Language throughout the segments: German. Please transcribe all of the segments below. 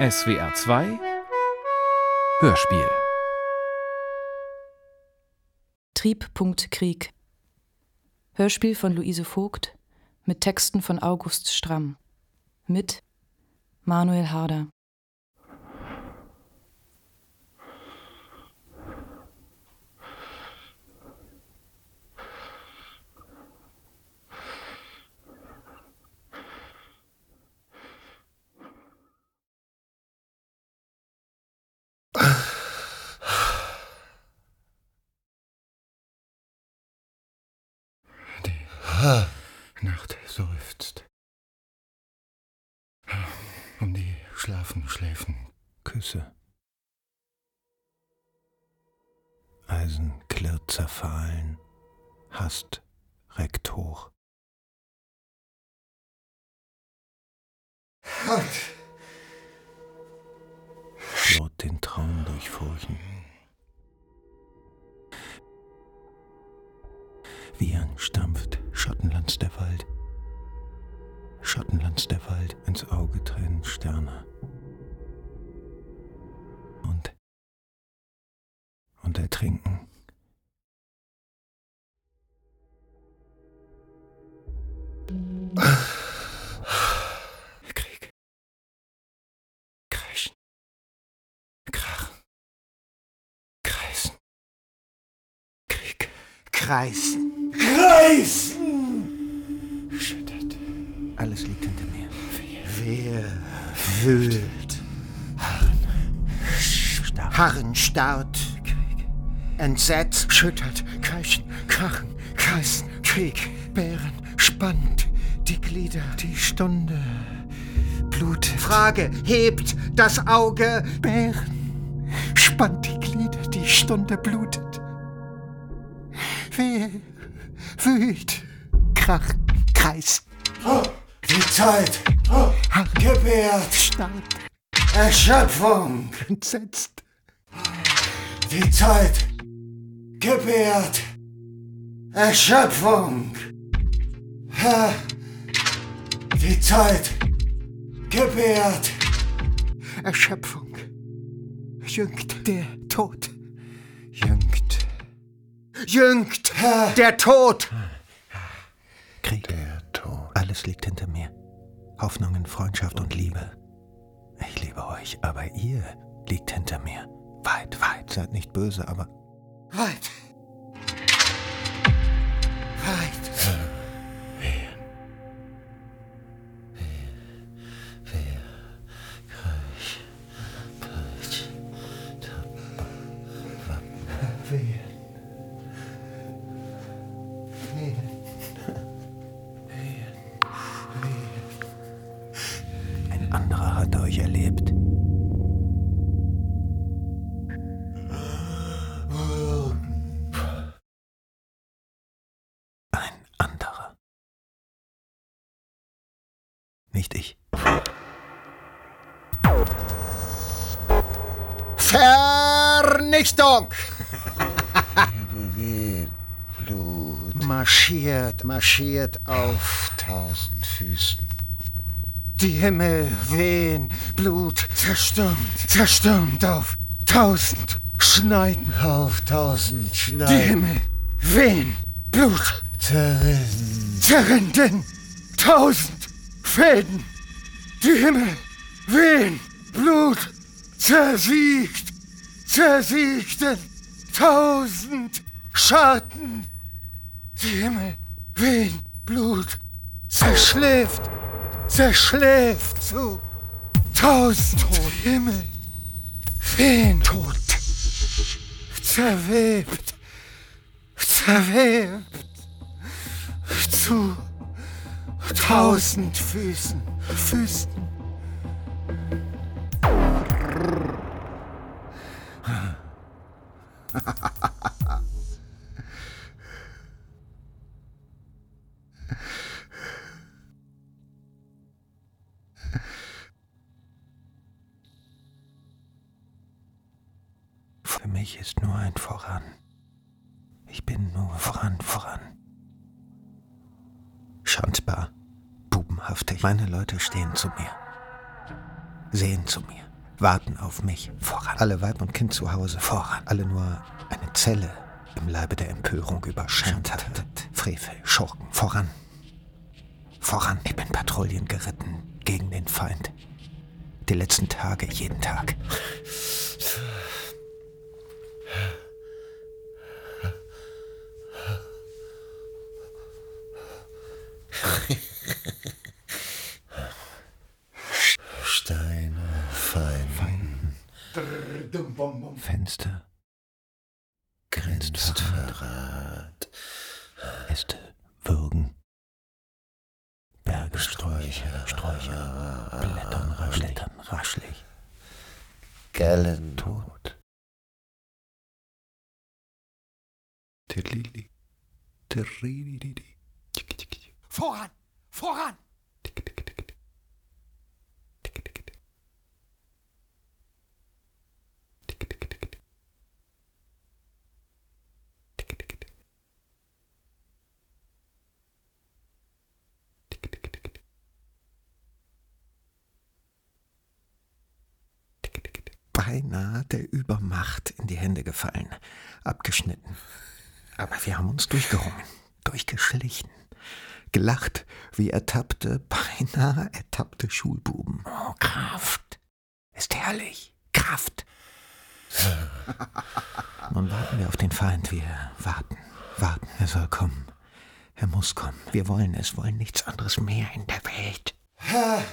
SWR 2 Hörspiel. Trieb.Krieg Hörspiel von Luise Vogt mit Texten von August Stramm. Mit Manuel Harder Nacht seufzt. Um die schlafen Schläfen Küsse. Eisen klirrt zerfahlen, Hast reckt hoch. Schlot den Traum durchfurchen. Viren stampft Schattenlands der Wald. Schattenlands der Wald, ins Auge tränen Sterne. Und ertrinken. Krieg. Kreischen. Krachen. Kreisen. Krieg. Kreisen. Kreisen! Schüttert. Alles liegt hinter mir. Wer wühlt? Harren. Starrt. Harren starrt. Entsetzt. Schüttert. Kreischen. Krachen. Kreisen. Krieg. Bären. Spannt. Die Glieder. Die Stunde. Blutet. Frage. Hebt das Auge. Bären. Spannt die Glieder. Die Stunde blutet. Wer wühlt? Krach. Kreis. Die Zeit gebärt Starrt. Erschöpfung. Entsetzt. Die Zeit gebärt Erschöpfung. Ha. Die Zeit gebärt Erschöpfung. Jüngt der Tod. Jüngt. Jüngt der Tod. Krieg. Der Tod. Alles liegt hinter mir. Hoffnungen, Freundschaft und Liebe. Ich liebe euch, aber ihr liegt hinter mir. Weit, weit. Seid nicht böse, aber weit. Weit. ein anderer hat euch erlebt. Vernichtung! Blut Marschiert, marschiert auf tausend Füßen. die Himmel wehen, Blut zerstürmt, zerstürmt auf tausend Schneiden. Auf tausend Die Schneiden Himmel wehen, Blut zerrissen. zerrinnen, tausend Fäden. Die Himmel wehen, Blut zersiegt, zersiegten tausend Schatten. Die Himmel wehen, Blut zerschläft, zerschläft zu tausend Himmel wehen, tot, zerwebt, zerwebt zu tausend Füßen, Füßen. Für mich ist nur ein Voran. Ich bin nur voran, voran. Schandbar, bubenhaftig. Meine Leute stehen zu mir, sehen zu mir. Warten auf mich. Voran. Alle Weib und Kind zu Hause. Voran. Alle nur eine Zelle im Leibe der Empörung über Schandtat, Frevel, Schurken. Voran. Voran. Ich bin Patrouillen geritten gegen den Feind. Die letzten Tage, jeden Tag. Fenster, Grenzverrat, Äste, Würgen, Berge, Sträucher, Sträucher, Blättern, raschlich, Blättern, raschlich, Gellen, tiki, Voran! Voran! Beinahe der Übermacht in die Hände gefallen, abgeschnitten. Aber wir haben uns durchgerungen, durchgeschlichen, gelacht wie ertappte, beinahe ertappte Schulbuben. Oh, Kraft ist herrlich. Kraft. Nun warten wir auf den Feind. Wir warten, warten. Er soll kommen. Er muss kommen. Wir wollen es, wollen nichts anderes mehr in der Welt.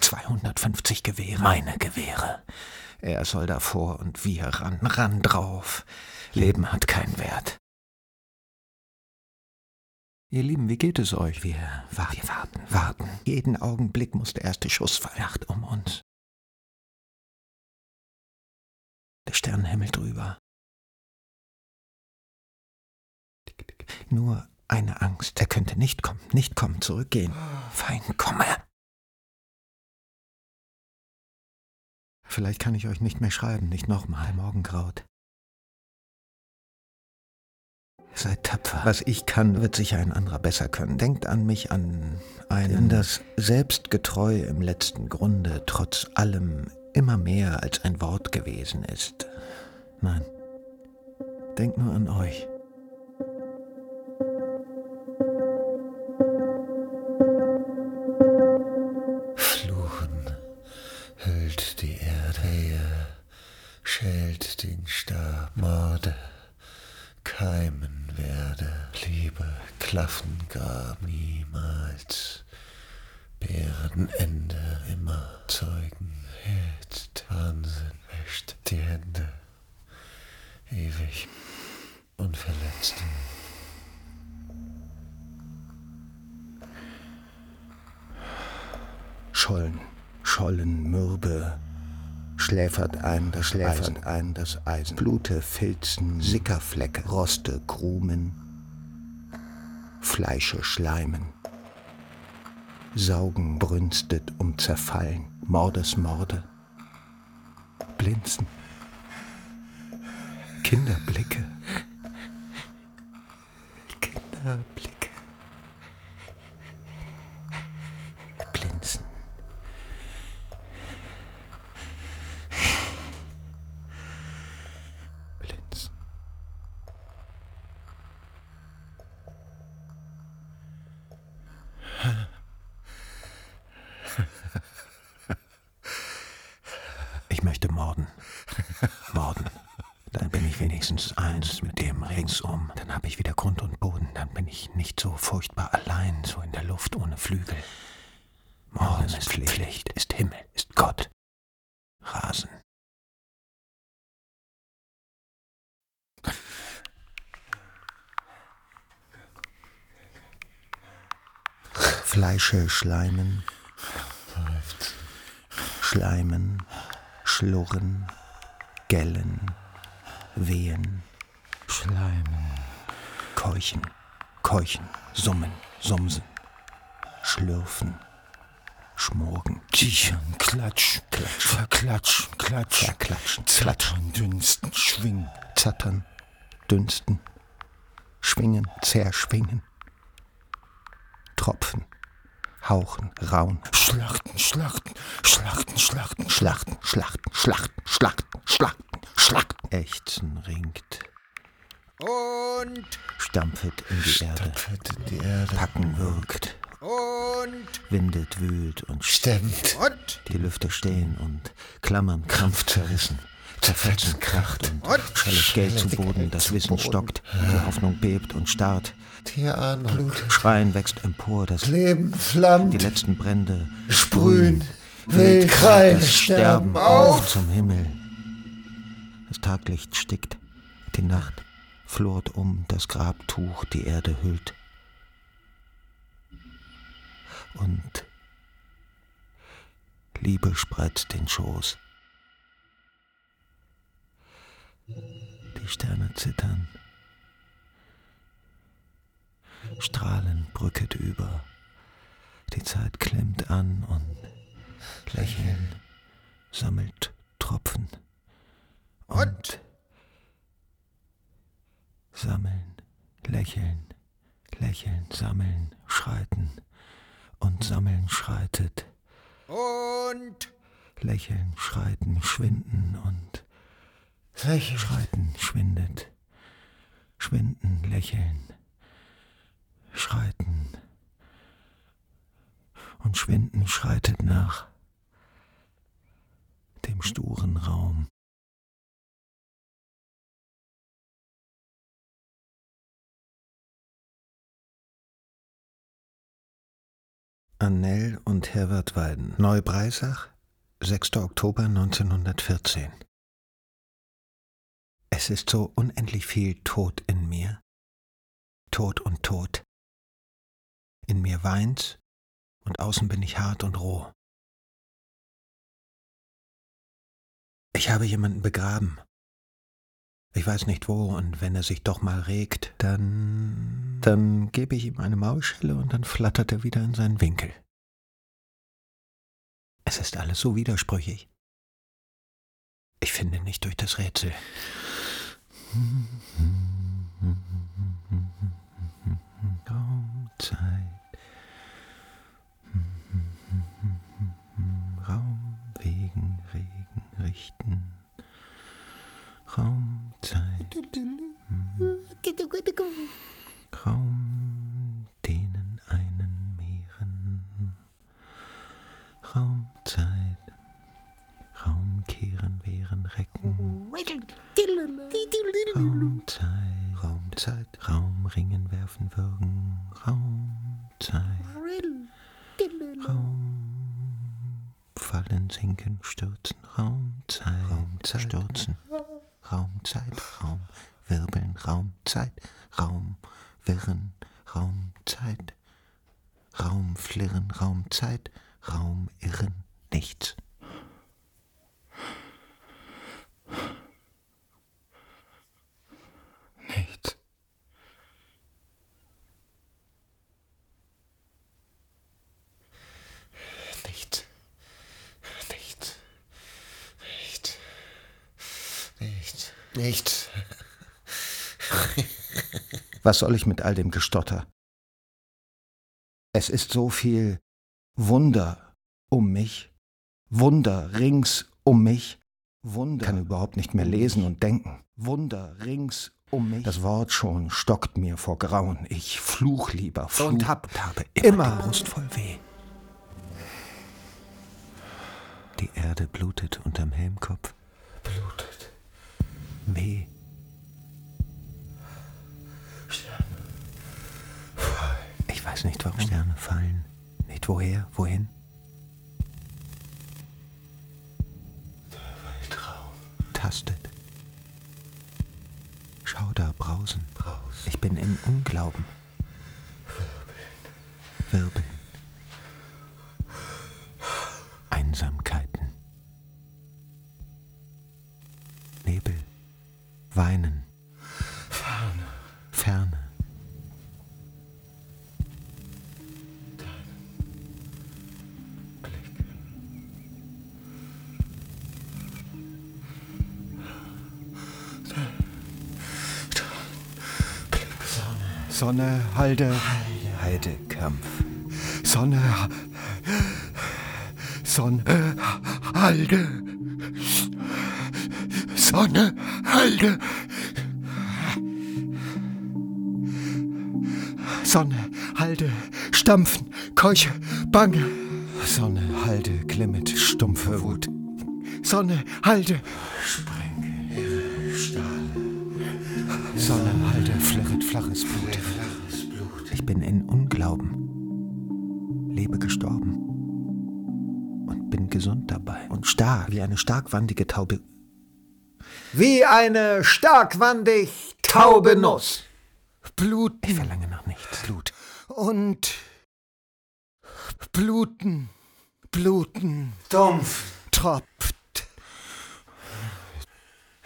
250 Gewehre. Meine Gewehre. Er soll davor und wir ran, ran drauf. Leben hat keinen Wert. Ihr Lieben, wie geht es euch? Wir warten, wir warten, warten. Jeden Augenblick muss der erste Schuss fallen. Nacht um uns. Der Sternenhimmel drüber. Nur eine Angst. Er könnte nicht kommen, nicht kommen, zurückgehen. Fein, komme. Vielleicht kann ich euch nicht mehr schreiben, nicht nochmal. Morgengraut. Seid tapfer. Was ich kann, wird sicher ein anderer besser können. Denkt an mich, an einen, das selbstgetreu im letzten Grunde trotz allem immer mehr als ein Wort gewesen ist. Nein. Denkt nur an euch. Schält den Stab, Morde keimen werde, Liebe klaffen gab niemals, Bärenende immer Zeugen, jetzt Wahnsinn wäscht die Hände, ewig unverletzt. Schollen, Schollen, Mürbe, schläfert ein das schläfert ein das Eisen. Blute, Filzen, Sickerflecke, Roste, Krumen, Fleische, Schleimen. Saugen brünstet um Zerfallen, Mordesmorde, Blinzen, Kinderblicke, Kinderblicke, Blinzen. Blinzen. Ich möchte morden. Morden. Dann bin ich wenigstens eins mit dem ringsum. Dann habe ich wieder Grund und Boden. Dann bin ich nicht so furchtbar allein, so in der Luft ohne Flügel. Morden ist Pflicht, ist Himmel, ist Gott. Rasen. Fleische schleimen, schleimen, schlurren, gellen, wehen, schleimen, keuchen, keuchen, summen, sumsen, schlürfen, schmorgen, Kichern, klatsch, klatsch, verklatsch, klatsch, verklatschen, zattern, dünsten, schwingen, zattern, dünsten, schwingen, zerschwingen, tropfen, hauchen, rauen. Schlachten, Schlachten, Schlachten, Schlachten, Schlachten, Schlachten, Schlachten, Schlachten, Schlachten, Schlachten. Ächzen ringt. Und, Stampfet in die Erde. Stampfet in die Erde. Packen wirkt. und, Windet, wühlt und Stemmt. und, Die Lüfte stehen und klammern krampfzerrissen. Zerfetzen, kracht und Und? Geld zu Boden. Das Wissen stockt, die Hoffnung bebt und starrt. Blut. Schreien wächst empor, das Leben flammt. die letzten Brände Sprühen. Wild kreien. Sterben auf zum Himmel. Das Taglicht stickt, die Nacht flort um, das Grabtuch die Erde hüllt. Und Liebe spreizt den Schoß. Die Sterne zittern. Strahlen brücket über. Die Zeit klemmt an und Lächeln sammelt Tropfen. Und sammeln, lächeln, lächeln, sammeln, schreiten. Und sammeln schreitet. und, Lächeln, schreiten, schwinden und Lächeln. schreiten, schwindet. Schwinden, lächeln, schreiten. Und schwinden schreitet nach dem sturen Raum. Annell und Herbert Weiden. Neubreisach, 6. Oktober 1914. Es ist so unendlich viel Tod in mir. Tod und Tod. In mir weint's und außen bin ich hart und roh. Ich habe jemanden begraben. Ich weiß nicht wo, und wenn er sich doch mal regt, dann. dann gebe ich ihm eine Maulschelle und dann flattert er wieder in seinen Winkel. Es ist alles so widersprüchig. Ich finde nicht durch das Rätsel. Raumzeit. Raum wegen Regen richten. Raumzeit. Raumzeit. Stürzen. Raumzeit. Raum. Wirbeln. Raumzeit. Raum. Wirren. Raumzeit. Raum. Flirren. Raumzeit. Raum. Irren. Nichts. Nichts. Nichts. Nichts. Nichts. Nichts. Nichts. Was soll ich mit all dem Gestotter? Es ist so viel Wunder um mich, Wunder rings um mich, Wunder kann überhaupt nicht mehr lesen und denken. Wunder rings um mich. Das Wort schon stockt mir vor Grauen. Ich fluch lieber, fluch Und hab und habe immer immer die Brust voll weh. Die Erde blutet unterm Helmkopf. Blutet. Weh. Weiß nicht, warum Sterne fallen. Nicht woher, wohin. Tastet. Schauder brausen. Ich bin im Unglauben. Wirbeln. Einsamkeiten. Nebel. Weinen. Sonne. Sonne, Halde. Heidekampf. Sonne. Sonne. Sonne. Halde. Sonne. Halde. Sonne. Halde. Stampfen. Keuche. Bange. Sonne. Halde. Klimmet. Stumpfe Wut. Sonne. Halde. Halte, flirret flaches Blut. Ich bin in Unglauben, lebe gestorben und bin gesund dabei und stark wie eine starkwandige Taube. Wie eine starkwandig taube Nuss. Blut Ich verlange nach nichts. Blut und bluten, bluten, Dumpf. tropft.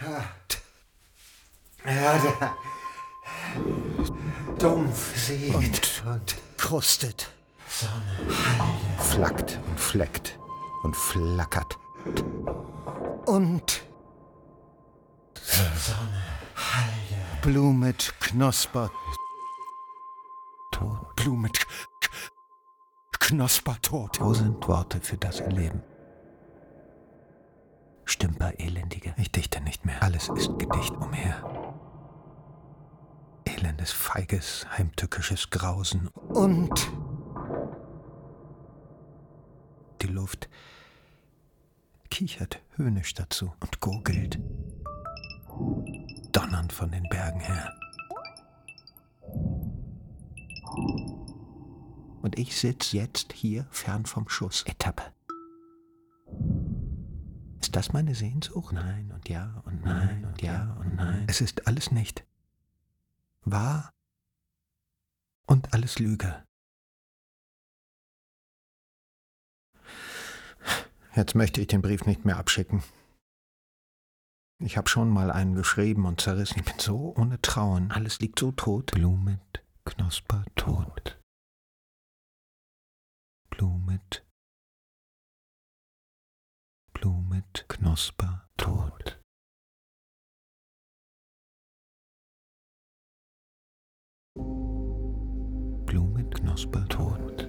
Ja, da. Dumpf siegt. und, und krustet. Flackt und fleckt und flackert. Und Blumet Knosper. Tot. Blumet Knosper tot. Tausend Worte für das Erleben. Stümper Elendige. Ich dichte nicht mehr. Alles ist Gedicht umher. Elendes, feiges, heimtückisches Grausen. Und die Luft kichert höhnisch dazu und gurgelt. Donnernd von den Bergen her. Und ich sitz jetzt hier fern vom Schuss. Etappe. Ist das meine Sehnsucht? Nein und ja und nein und ja und nein. Es ist alles nicht. Wahr und alles Lüge. Jetzt möchte ich den Brief nicht mehr abschicken. Ich habe schon mal einen geschrieben und zerrissen. Ich bin so ohne Trauen. Alles liegt so tot. Blumet, Knosper, tot. Blumet, Blumet, Knosper, tot. Knosper, tot.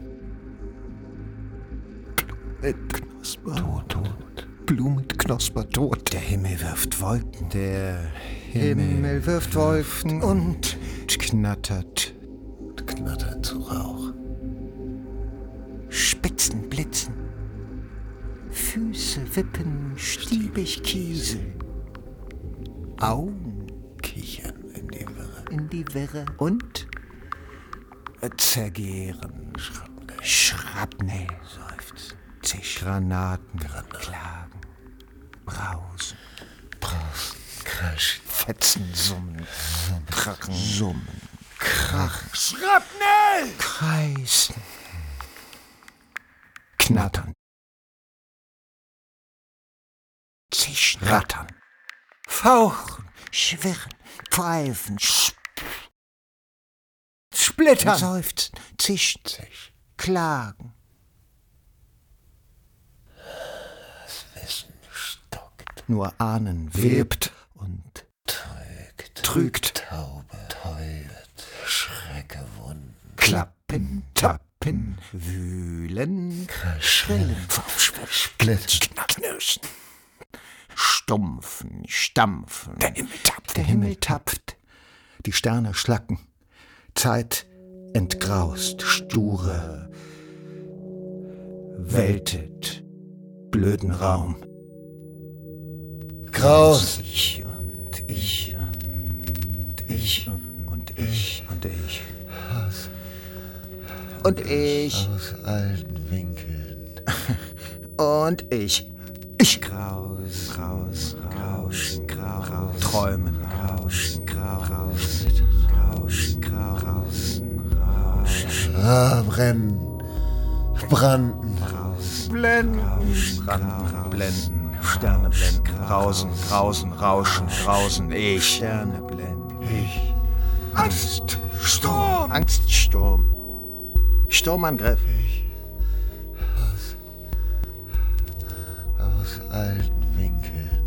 Blumet, Knosper, tot, tot. Blumet, Knosper, tot. Der Himmel wirft Wolken. Der Himmel, wirft Wolken und knattert. Knattert zu Rauch. Spitzen blitzen. Füße wippen, stiebig kieseln. Augen kichern in die Wirre. In die Wirre. Und zergehren. Schrapnell. Schrapnell. Seufzen. Zisch. Granaten. Klagen. Brausen. Brausen. Kraschen. Fetzen. Summen. Krachen. Summen. Krachen. Schrapnell! Kreisen. Knattern. Zischen. Rattern. Fauchen. Schwirren. Pfeifen. Sp Splittern. Seufzen. Zischen. Klagen. Das Wissen stockt. Nur Ahnen webt und trügt. Trügt. Taube. Täubet. Schrecke Wunden. Klappen. Tappen. Wühlen. Schrillen. Splitzen. Knirschen. Stumpfen. Stampfen. Der Himmel tapft. Der Himmel tapft. Die Sterne schlacken. Zeit entgraust, sture, weltet, blöden Raum. Graus. Ich und ich und ich und ich und ich. Und ich. Aus alten Winkeln. Und ich. Ich. Graus, raus, rauschen, graus, träumen, rauschen, graus, brennen. Branden. blenden, branden, blenden, Sterne blenden, rausen, grausen, rauschen, grausen, ich. Sterne blenden, ich. Angst, Sturm, Angststurm, Sturmangriff. Aus alten Winkeln.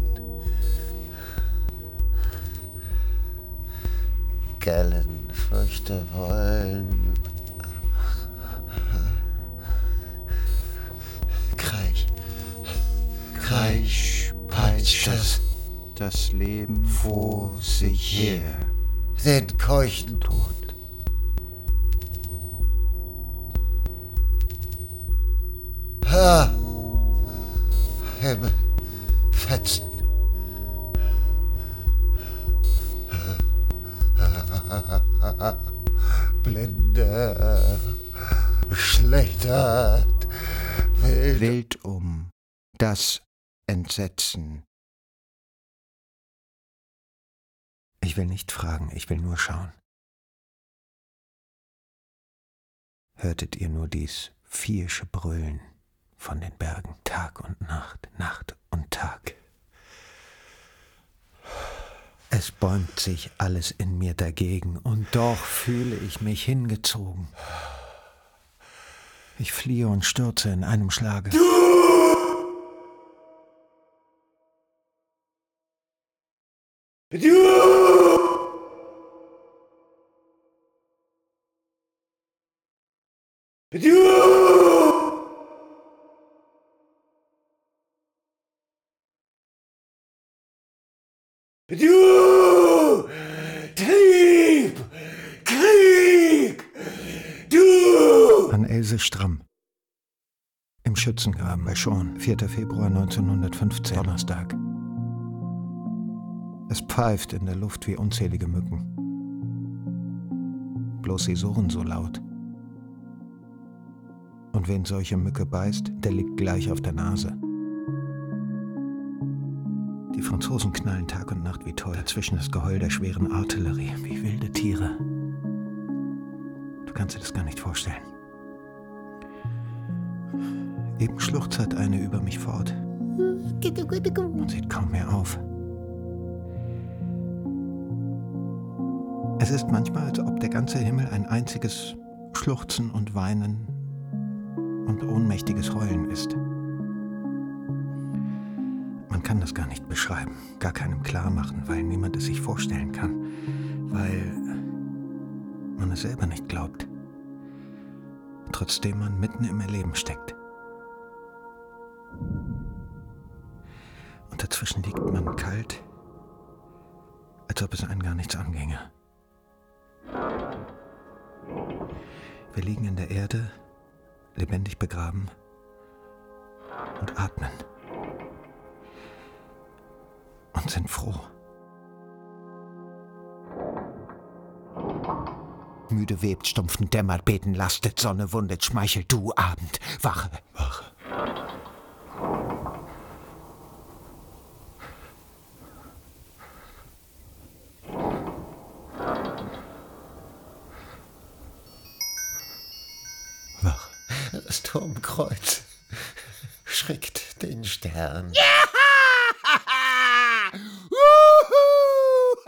Gellen, Früchte wollen. Kreisch. Kreisch peitscht das, das Leben vor sich her. Den keuchen Tod. Ha! Himmel, fetzt Blinde, schlechtert, wild. Wild um das Entsetzen. Ich will nicht fragen, ich will nur schauen. Hörtet ihr nur dies viersche Brüllen von den Bergen, Tag und Nacht, Nacht und Tag? Es bäumt sich alles in mir dagegen, und doch fühle ich mich hingezogen. Ich fliehe und stürze in einem Schlage. Du! Krieg! Krieg! Du! An Else Stramm. Im Schützengraben bei Schorn, 4. Februar 1915, Donnerstag. Es pfeift in der Luft wie unzählige Mücken. Bloß sie surren so laut. Und wen solche Mücke beißt, der liegt gleich auf der Nase. Die Franzosen knallen Tag und Nacht wie toll. Dazwischen das Geheul der schweren Artillerie, wie wilde Tiere. Du kannst dir das gar nicht vorstellen. Eben schluchzert eine über mich fort und sieht kaum mehr auf. Es ist manchmal, als ob der ganze Himmel ein einziges Schluchzen und Weinen und ohnmächtiges Heulen ist. Kann das gar nicht beschreiben, gar keinem klar machen, weil niemand es sich vorstellen kann, weil man es selber nicht glaubt, trotzdem man mitten im Erleben steckt. Und dazwischen liegt man kalt, als ob es einen gar nichts anginge. Wir liegen in der Erde, lebendig begraben und atmen und sind froh. Müde webt, stumpfen dämmert, beten lastet, Sonne wundet, schmeichelt du Abend, wache. Wache. Wache. Das Turmkreuz schrickt den Stern. Starren.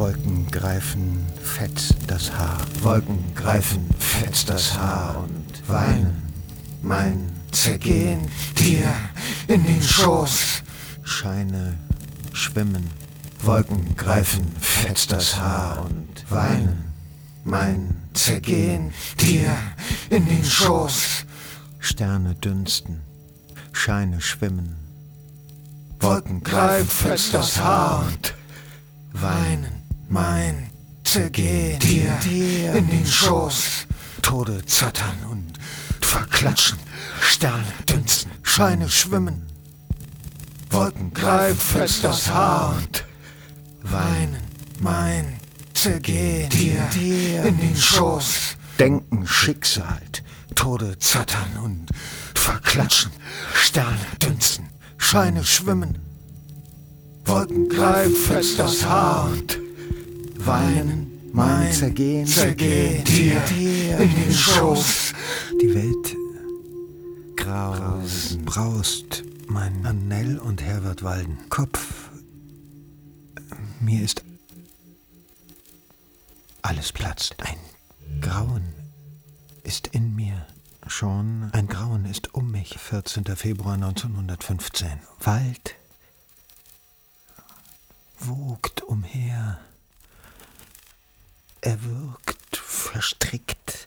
Wolken greifen fett das Haar, Wolken greifen fett das Haar und weinen, mein Zergehen dir in den Schoß. Scheine schwimmen, Wolken greifen fett das Haar und weinen, mein Zergehen dir in den Schoß. Sterne dünsten, Scheine schwimmen, Wolken greifen fett das Haar und weinen, mein Zergehen dir, dir in den Schoß. Tode zattern und verklatschen, Sterne dünsten, Scheine schwimmen, Wolken greifen fest das Haar und weinen, mein Zergehen dir, dir in den Schoß. Denken Schicksal, Tode zattern und verklatschen, Sterne dünsten, Scheine schwimmen, Wolken greifen fest das Haar und weinen, mein Zergehen, Zergehen dir in den Schoß. Die Welt graust, braust, mein Annell und Herbert Walden. Kopf, mir ist alles platzt. Ein Grauen ist in mir. Schon ein Grauen ist um mich. 14. Februar 1915. Wald wogt umher. Er wirkt verstrickt.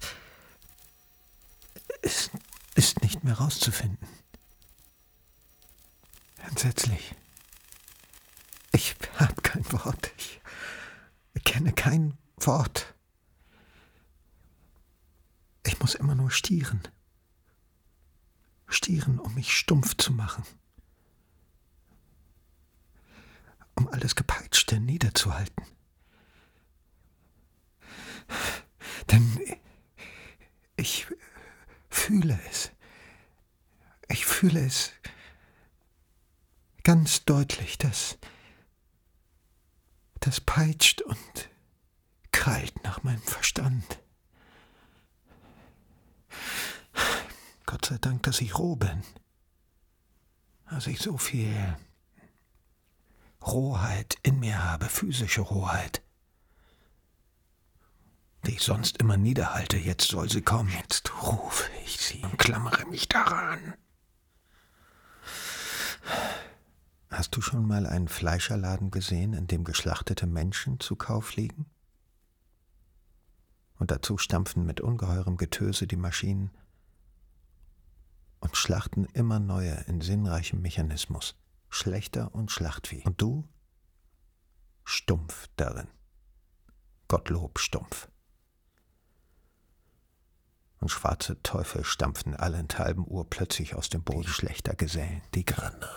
Es ist nicht mehr rauszufinden. Entsetzlich. Ich habe kein Wort. Ich kenne kein Wort. Ich muss immer nur stieren. Stieren, um mich stumpf zu machen. Um alles Gepeitschte niederzuhalten. Denn ich fühle es. Ich fühle es ganz deutlich, dass das peitscht und krallt nach meinem Verstand. Gott sei Dank, dass ich roh bin. Dass ich so viel Rohheit in mir habe, physische Rohheit, die ich sonst immer niederhalte. Jetzt soll sie kommen. Jetzt rufe ich sie und klammere mich daran. Hast du schon mal einen Fleischerladen gesehen, in dem geschlachtete Menschen zu Kauf liegen? Und dazu stampfen mit ungeheurem Getöse die Maschinen und schlachten immer neue in sinnreichem Mechanismus, schlechter und Schlachtvieh. Und du? Stumpf darin. Gottlob stumpf. Und schwarze Teufel stampfen allenthalben Uhr plötzlich aus dem Boden schlechter Gesellen, die Granaten.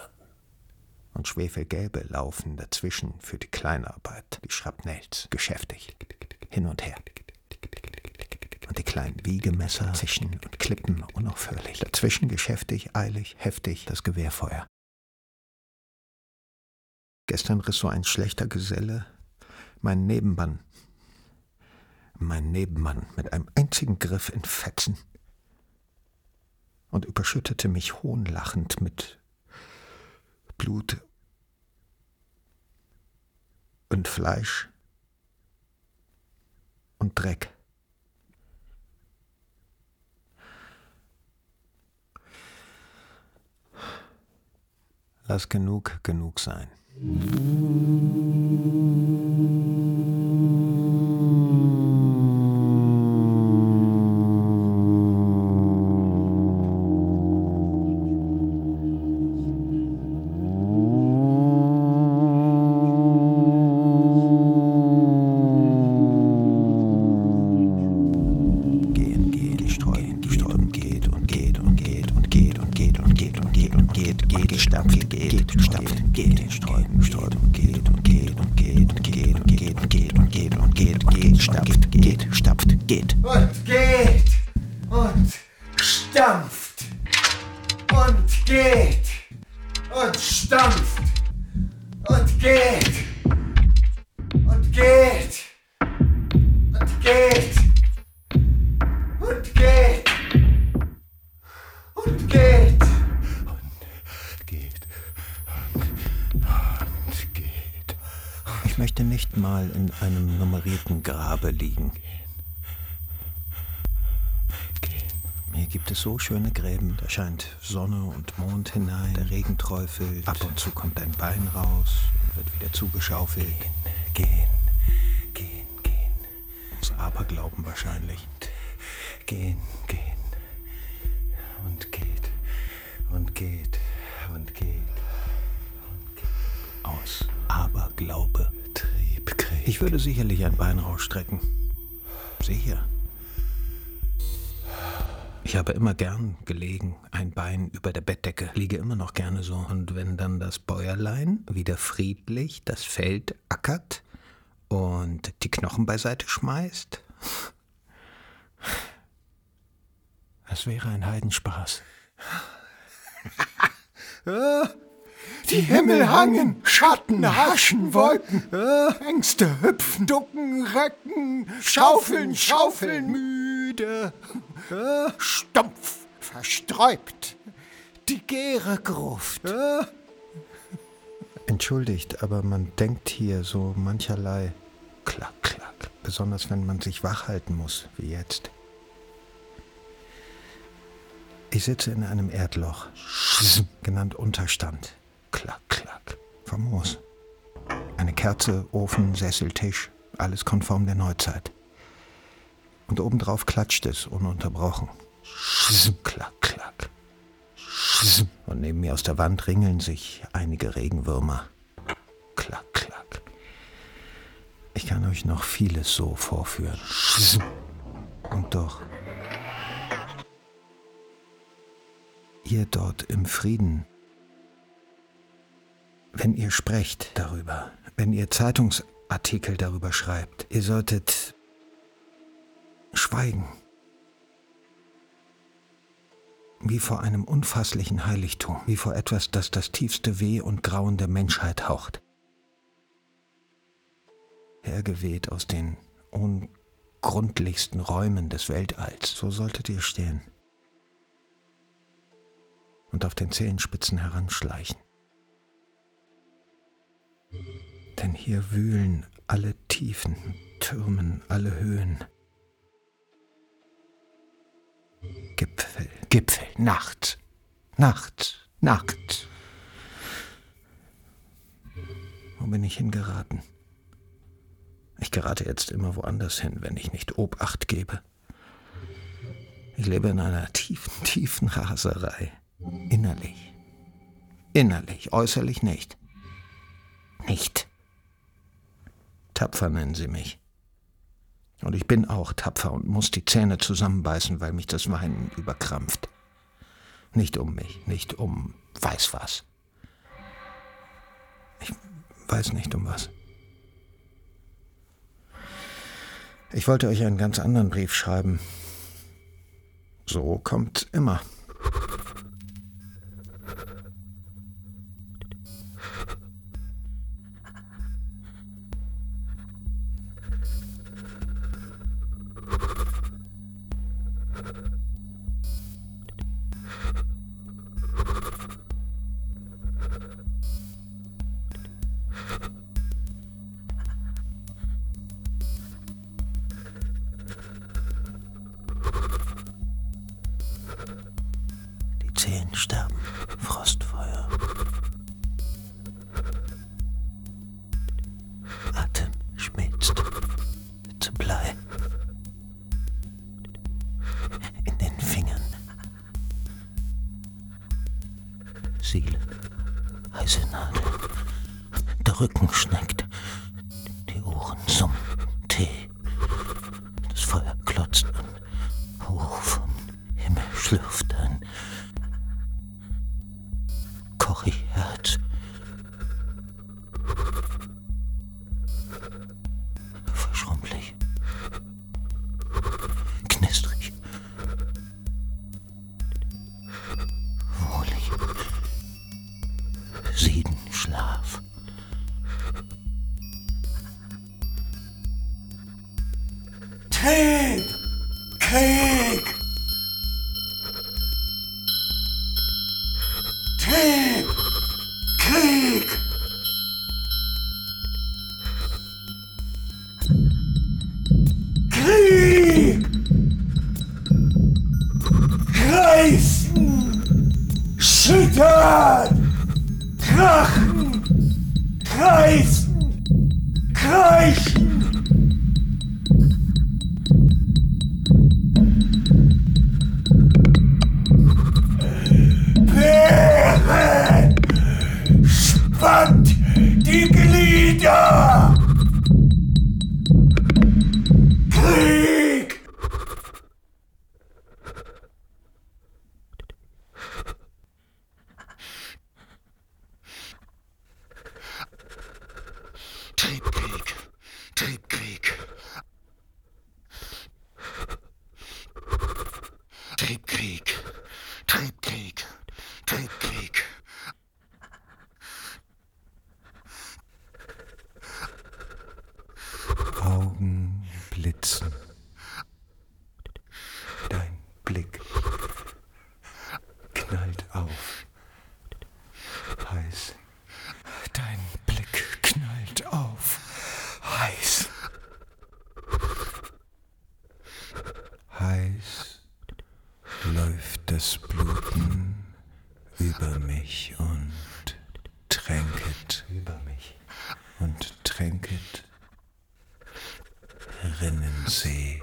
Und schwefelgelbe laufen dazwischen für die Kleinarbeit, die Schrapnells, geschäftig, hin und her. Und die kleinen Wiegemesser zischen und klippen unaufhörlich. Dazwischen geschäftig, eilig, heftig das Gewehrfeuer. Gestern riss so ein schlechter Geselle mein Nebenmann, mein Nebenmann mit einem einzigen Griff in Fetzen und überschüttete mich hohnlachend mit Blut und Fleisch und Dreck. Lass genug genug sein. Einem nummerierten Grabe liegen. Hier gibt es so schöne Gräben, da scheint Sonne und Mond hinein, der Regen träufelt, ab und zu kommt ein Bein raus und wird wieder zugeschaufelt. Gehen, gehen, gehen, gehen. Das Aberglauben wahrscheinlich. Gehen, gehen. Und geht. Und geht. Und geht. Aus Aberglaube. Ich würde sicherlich ein Bein rausstrecken. Sicher. Ich habe immer gern gelegen, ein Bein über der Bettdecke, liege immer noch gerne so. Und wenn dann das Bäuerlein wieder friedlich das Feld ackert und die Knochen beiseite schmeißt, das wäre ein Heidenspaß. Die Himmel hangen, Schatten haschen, Wolken, Ängste hüpfen, ducken, recken, schaufeln, schaufeln, müde, stumpf, versträubt, die Gäre Gruft. Entschuldigt, aber man denkt hier so mancherlei. Klack, klack. Besonders wenn man sich wach halten muss, wie jetzt. Ich sitze in einem Erdloch, genannt Unterstand. Klack, klack. Famos. Eine Kerze, Ofen, Sessel, Tisch. Alles konform der Neuzeit. Und obendrauf klatscht es ununterbrochen. Klack, klack. Und neben mir aus der Wand ringeln sich einige Regenwürmer. Klack, klack. Ich kann euch noch vieles so vorführen. Und doch. Ihr dort im Frieden, wenn ihr sprecht darüber, wenn ihr Zeitungsartikel darüber schreibt, ihr solltet schweigen wie vor einem unfasslichen Heiligtum, wie vor etwas, das das tiefste Weh und Grauen der Menschheit haucht. Hergeweht aus den ungrundlichsten Räumen des Weltalls, so solltet ihr stehen und auf den Zehenspitzen heranschleichen. Denn hier wühlen alle Tiefen, türmen alle Höhen. Gipfel, Gipfel, Nacht, Nacht, Nacht. Wo bin ich hingeraten? Ich gerate jetzt immer woanders hin, wenn ich nicht Obacht gebe. Ich lebe in einer tiefen, tiefen Raserei. Innerlich. Innerlich, äußerlich nicht. Nicht. Tapfer nennen sie mich. Und ich bin auch tapfer und muss die Zähne zusammenbeißen, weil mich das Weinen überkrampft. Nicht um mich, nicht um weiß was. Ich weiß nicht um was. Ich wollte euch einen ganz anderen Brief schreiben. So kommt immer. Das Bluten über mich und tränket über mich und tränket Rinnensee.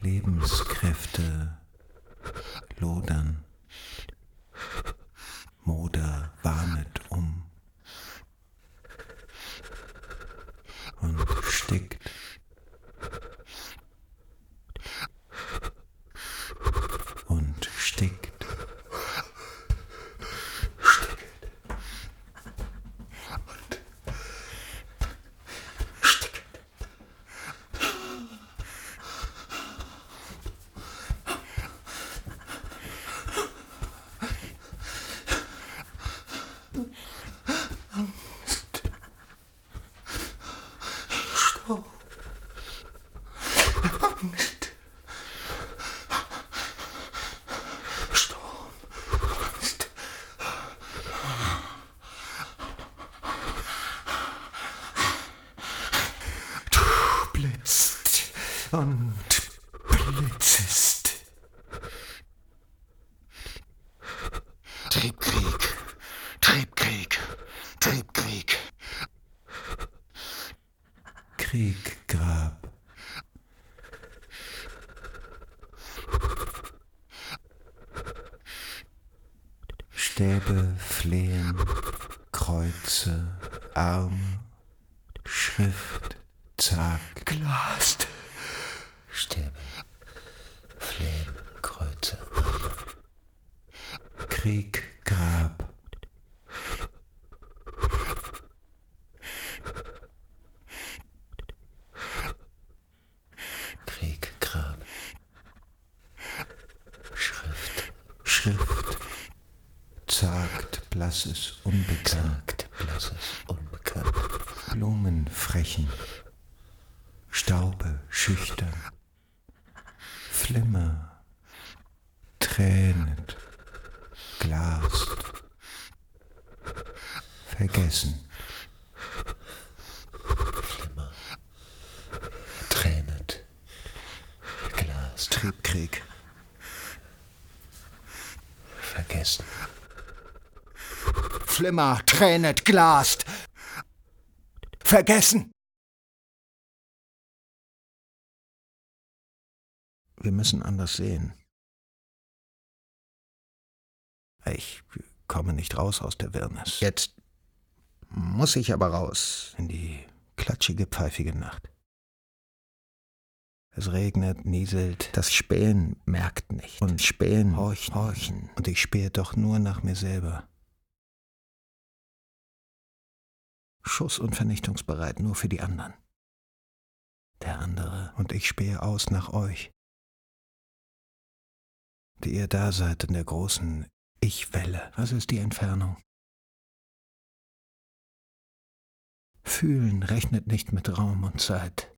Lebenskräfte lodern, Moder warmet um und stickt. Und stickt. Und blitzest. Triebkrieg, Triebkrieg, Triebkrieg. Krieg, Grab. Stäbe flehen, Kreuze, Arm, Schrift, Zag. Glast. Stäbe, flehen, Kreuze, Arm. Krieg, Grab. Krieg, Grab. Schrift, Schrift. Zagt, blasses, unbekannt. blasses, unbekannt. Blumen frechen. Staube, schüchtern. Flimmer. Tränet. Glast. Vergessen. Flimmer. Tränet. Glas. Triebkrieg. Vergessen. Flimmer, tränet, glast. Vergessen. Wir müssen anders sehen. Ich komme nicht raus aus der Wirrnis. Jetzt muss ich aber raus in die klatschige, pfeifige Nacht. Es regnet, nieselt, das Spähen merkt nicht. Und Spähen horchen, horchen. Und ich spähe doch nur nach mir selber. Schuss- und vernichtungsbereit nur für die anderen. Der andere und ich spähe aus nach euch, die ihr da seid in der großen Ich-Welle. Was ist die Entfernung? Fühlen rechnet nicht mit Raum und Zeit.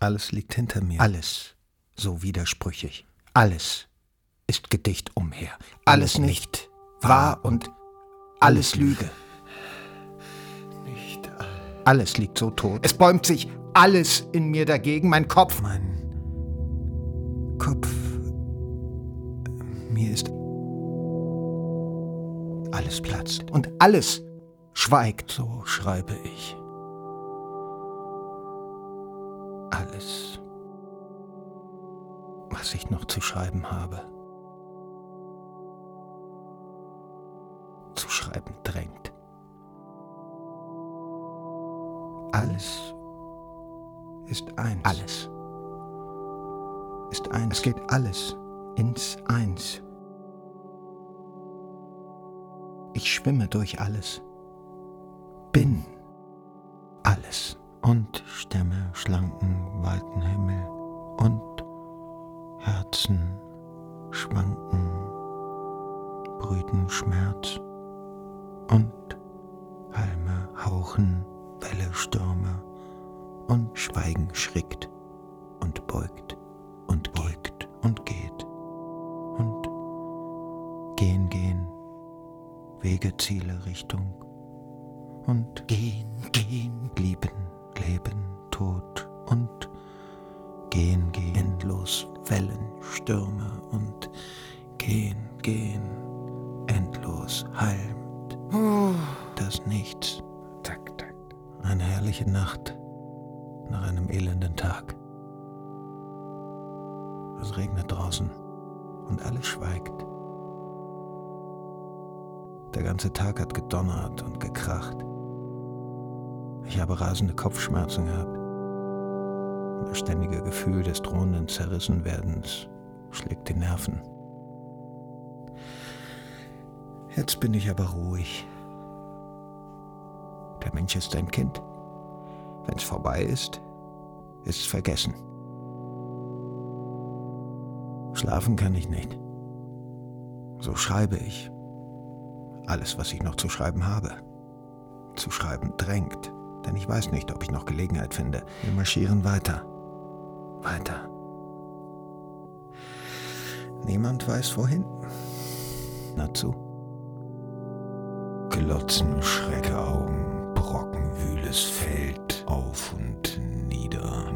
Alles liegt hinter mir. Alles so widersprüchig. Alles ist Gedicht umher. Alles nicht wahr und alles Lüge. Nicht all. Alles liegt so tot. Es bäumt sich alles in mir dagegen, mein Kopf. Mein Kopf. Mir ist alles platzt. Und alles schweigt. So schreibe ich. Alles, was ich noch zu schreiben habe. Zu schreiben drängt. Alles ist eins. Alles ist eins. Es geht alles ins Eins. Ich schwimme durch alles. Bin Jetzt bin ich aber ruhig. Der Mensch ist ein Kind. Wenn es vorbei ist, ist es vergessen. Schlafen kann ich nicht. So schreibe ich. Alles, was ich noch zu schreiben habe. Zu schreiben drängt, denn ich weiß nicht, ob ich noch Gelegenheit finde. Wir marschieren weiter. Weiter. Niemand weiß wohin. Na zu. Glotzen, Schreckaugen, brockenwühles Feld, auf und nieder,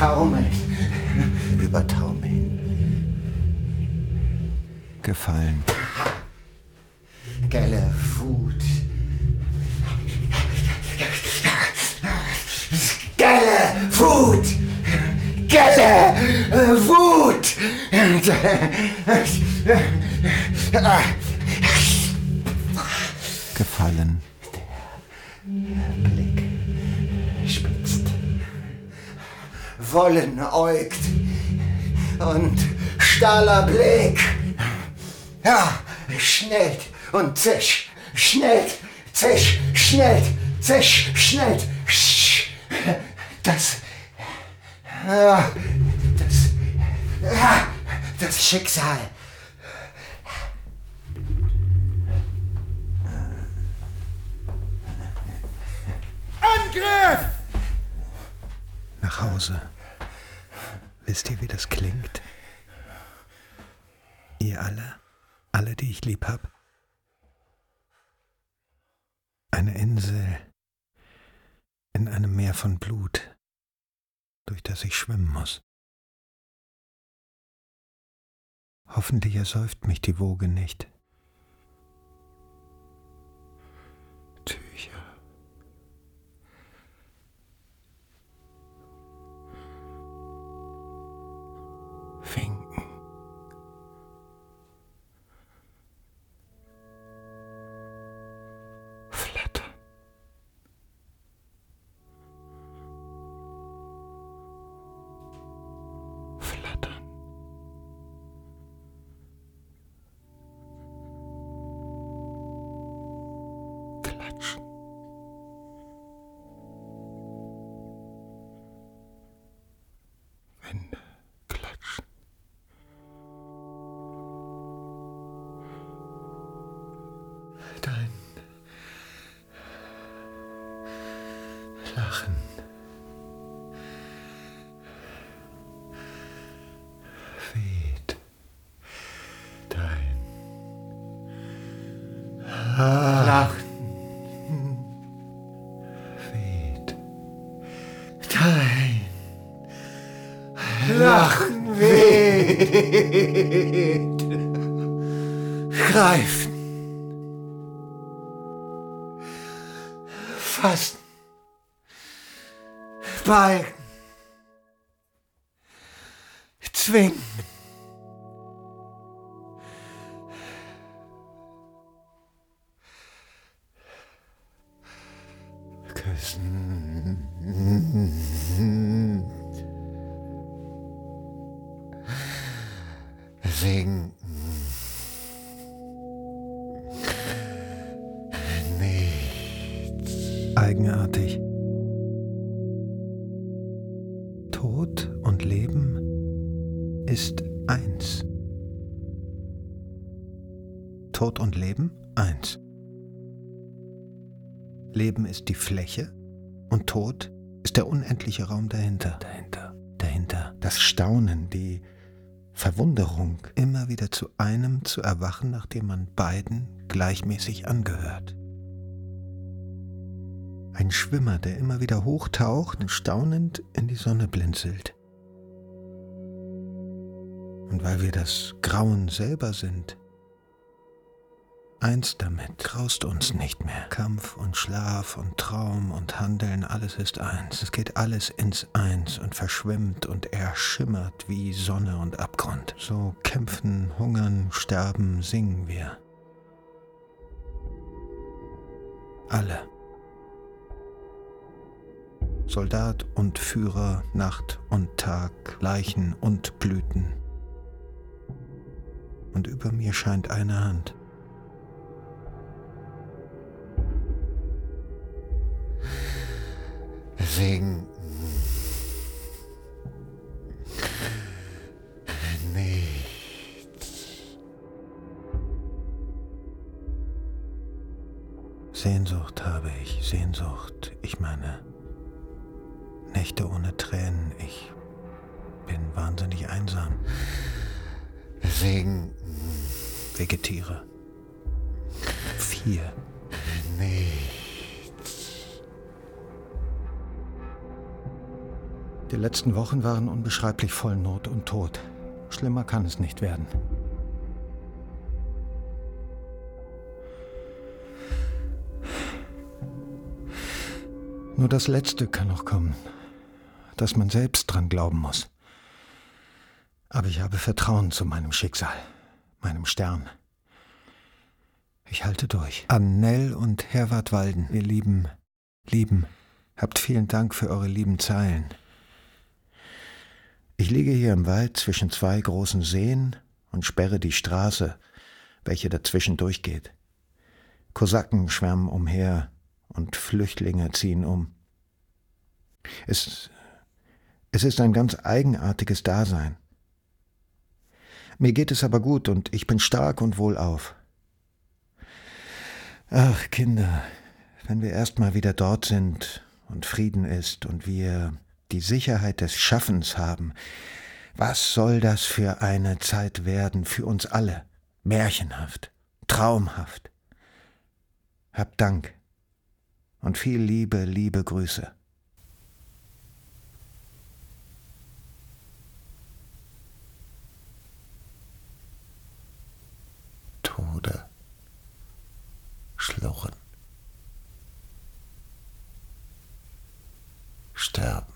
hieben, taumeln, übertaumeln. Gefallen. Gelle Wut. Gelle Wut! Gelle Wut! Wollen äugt. Und stahler Blick. Ja, schnellt und zisch. Schnellt, zisch, schnellt, zisch, schnellt. Sch- Das. Ja, das. Ja, das Schicksal. Angriff! Nach Hause. Wisst ihr, wie das klingt? Ihr alle, alle, die ich lieb hab. Eine Insel in einem Meer von Blut, durch das ich schwimmen muss. Hoffentlich ersäuft mich die Woge nicht. lachen. Tod und Leben eins. Leben ist die Fläche und Tod ist der unendliche Raum dahinter. Dahinter. Dahinter. Das Staunen, die Verwunderung, immer wieder zu einem zu erwachen, nachdem man beiden gleichmäßig angehört. Ein Schwimmer, der immer wieder hochtaucht und staunend in die Sonne blinzelt. Und weil wir das Grauen selber sind, eins damit, graust uns nicht mehr. Kampf und Schlaf und Traum und Handeln, alles ist eins. Es geht alles ins Eins und verschwimmt und erschimmert wie Sonne und Abgrund. So kämpfen, hungern, sterben, singen wir. Alle. Soldat und Führer, Nacht und Tag, Leichen und Blüten. Und über mir scheint eine Hand. Singen. Nichts. Sehnsucht habe ich, Sehnsucht. Ich meine, Nächte ohne Tränen. Ich bin wahnsinnig einsam. Singen. Vegetiere. Vier. Nichts. Die letzten Wochen waren unbeschreiblich voll Not und Tod. Schlimmer kann es nicht werden. Nur das Letzte kann noch kommen, dass man selbst dran glauben muss. Aber ich habe Vertrauen zu meinem Schicksal, meinem Stern. Ich halte durch. An Nell und Herwart Walden, ihr Lieben, Lieben, habt vielen Dank für eure lieben Zeilen. Ich liege hier im Wald zwischen zwei großen Seen und sperre die Straße, welche dazwischen durchgeht. Kosaken schwärmen umher und Flüchtlinge ziehen um. Es, es ist ein ganz eigenartiges Dasein. Mir geht es aber gut und ich bin stark und wohlauf. Ach, Kinder, wenn wir erst mal wieder dort sind und Frieden ist und wir die Sicherheit des Schaffens haben, was soll das für eine Zeit werden für uns alle? Märchenhaft, traumhaft. Habt Dank und viel Liebe, liebe Grüße. Tode. Schlurren. Sterben.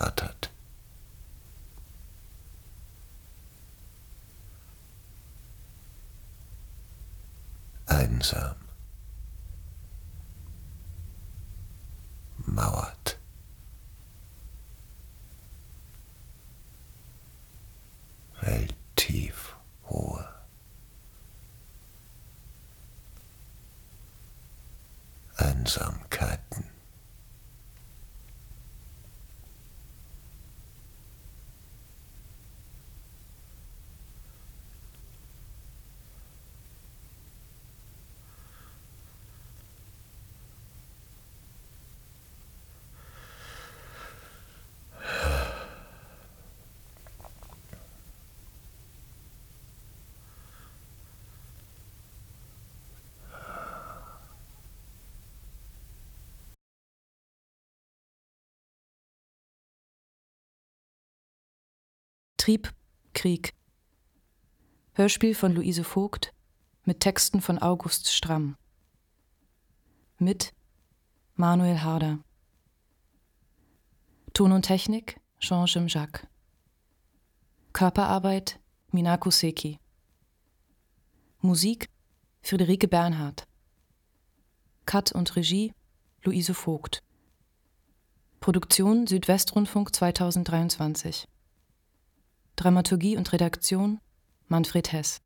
Rattert. Einsam. Mauert. Welttief Ruhe. Einsamkeiten. Trieb, Krieg. Hörspiel von Luise Vogt mit Texten von August Stramm. Mit Manuel Harder. Ton und Technik Jean Jacques. Körperarbeit Minako Seki. Musik Friederike Bernhard. Cut und Regie Luise Vogt. Produktion Südwestrundfunk 2023. Dramaturgie und Redaktion Manfred Hess.